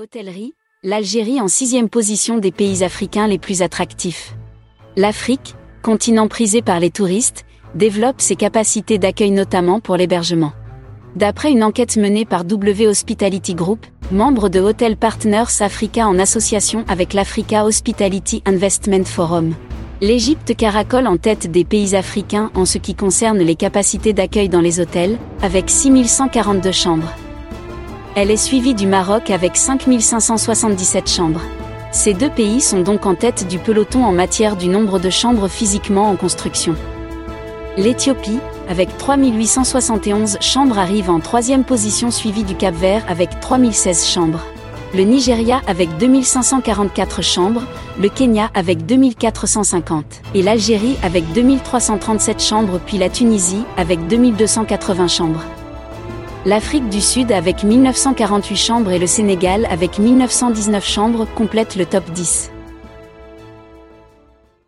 Hôtellerie, l'Algérie en sixième position des pays africains les plus attractifs. L'Afrique, continent prisé par les touristes, développe ses capacités d'accueil notamment pour l'hébergement. D'après une enquête menée par W Hospitality Group, membre de Hotel Partners Africa en association avec l'Africa Hospitality Investment Forum. L'Égypte caracole en tête des pays africains en ce qui concerne les capacités d'accueil dans les hôtels, avec 6142 chambres. Elle est suivie du Maroc avec 5577 chambres. Ces deux pays sont donc en tête du peloton en matière du nombre de chambres physiquement en construction. L'Éthiopie, avec 3871 chambres, arrive en troisième position suivie du Cap-Vert avec 3016 chambres. Le Nigeria avec 2544 chambres, le Kenya avec 2450, et l'Algérie avec 2337 chambres puis la Tunisie avec 2280 chambres l'Afrique du Sud avec 1948 chambres et le Sénégal avec 1919 chambres complètent le top 10.